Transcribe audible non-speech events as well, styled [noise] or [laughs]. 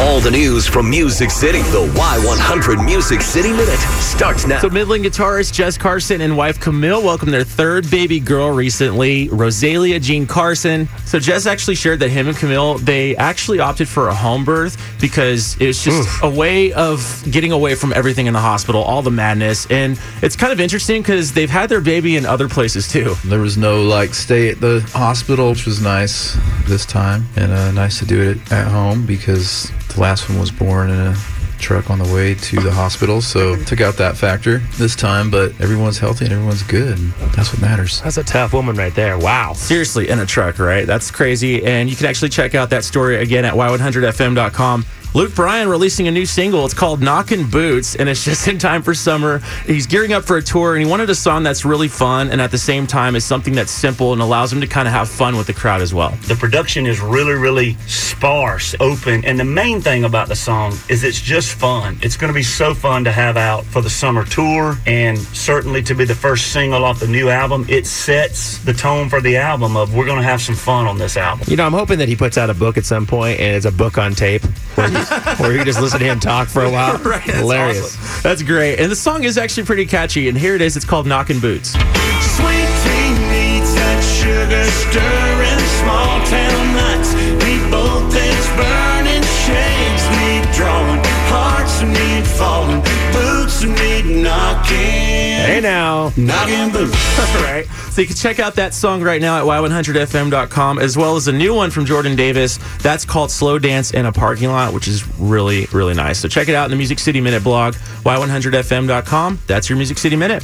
All the news from Music City. The Y100 Music City Minute starts now. So, Midland guitarist Jess Carson and wife Camille welcomed their third baby girl recently, Rosalia Jean Carson. So, Jess actually shared that him and Camille they actually opted for a home birth because it's was just a way of getting away from everything in the hospital, all the madness, and it's kind of interesting because they've had their baby in other places too. There was no like stay at the hospital, which was nice this time, and uh, nice to do it at home because the last one was born in a truck on the way to the hospital, so took out that factor this time. But everyone's healthy and everyone's good. And that's what matters. That's a tough woman right there. Wow. Seriously, in a truck, right? That's crazy. And you can actually check out that story again at y100fm.com. Luke Bryan releasing a new single. It's called Knockin' Boots, and it's just [laughs] in time for summer. He's gearing up for a tour, and he wanted a song that's really fun and at the same time is something that's simple and allows him to kind of have fun with the crowd as well. The production is really, really sparse, open, and the main thing about the song is it's just fun. It's going to be so fun to have out for the summer tour, and certainly to be the first single off the new album. It sets the tone for the album of we're going to have some fun on this album. You know, I'm hoping that he puts out a book at some point and it's a book on tape where, he, where you just listen to him talk for a [laughs] while. Right, that's Hilarious. awesome. That's great. And the song is actually pretty catchy. And here it is. It's called Knockin' Boots. Sweet tea needs that sugar stirring small town nights. Need both ends burning, shakes need drawing, hearts need falling, boots need knocking. Hey now. Knocking boots. [laughs] right. So you can check out that song right now at y100fm.com, as well as a new one from Jordan Davis. That's called Slow Dance in a Parking Lot, which is really, really nice. So check it out in the Music City Minute blog, y100fm.com. That's your Music City Minute.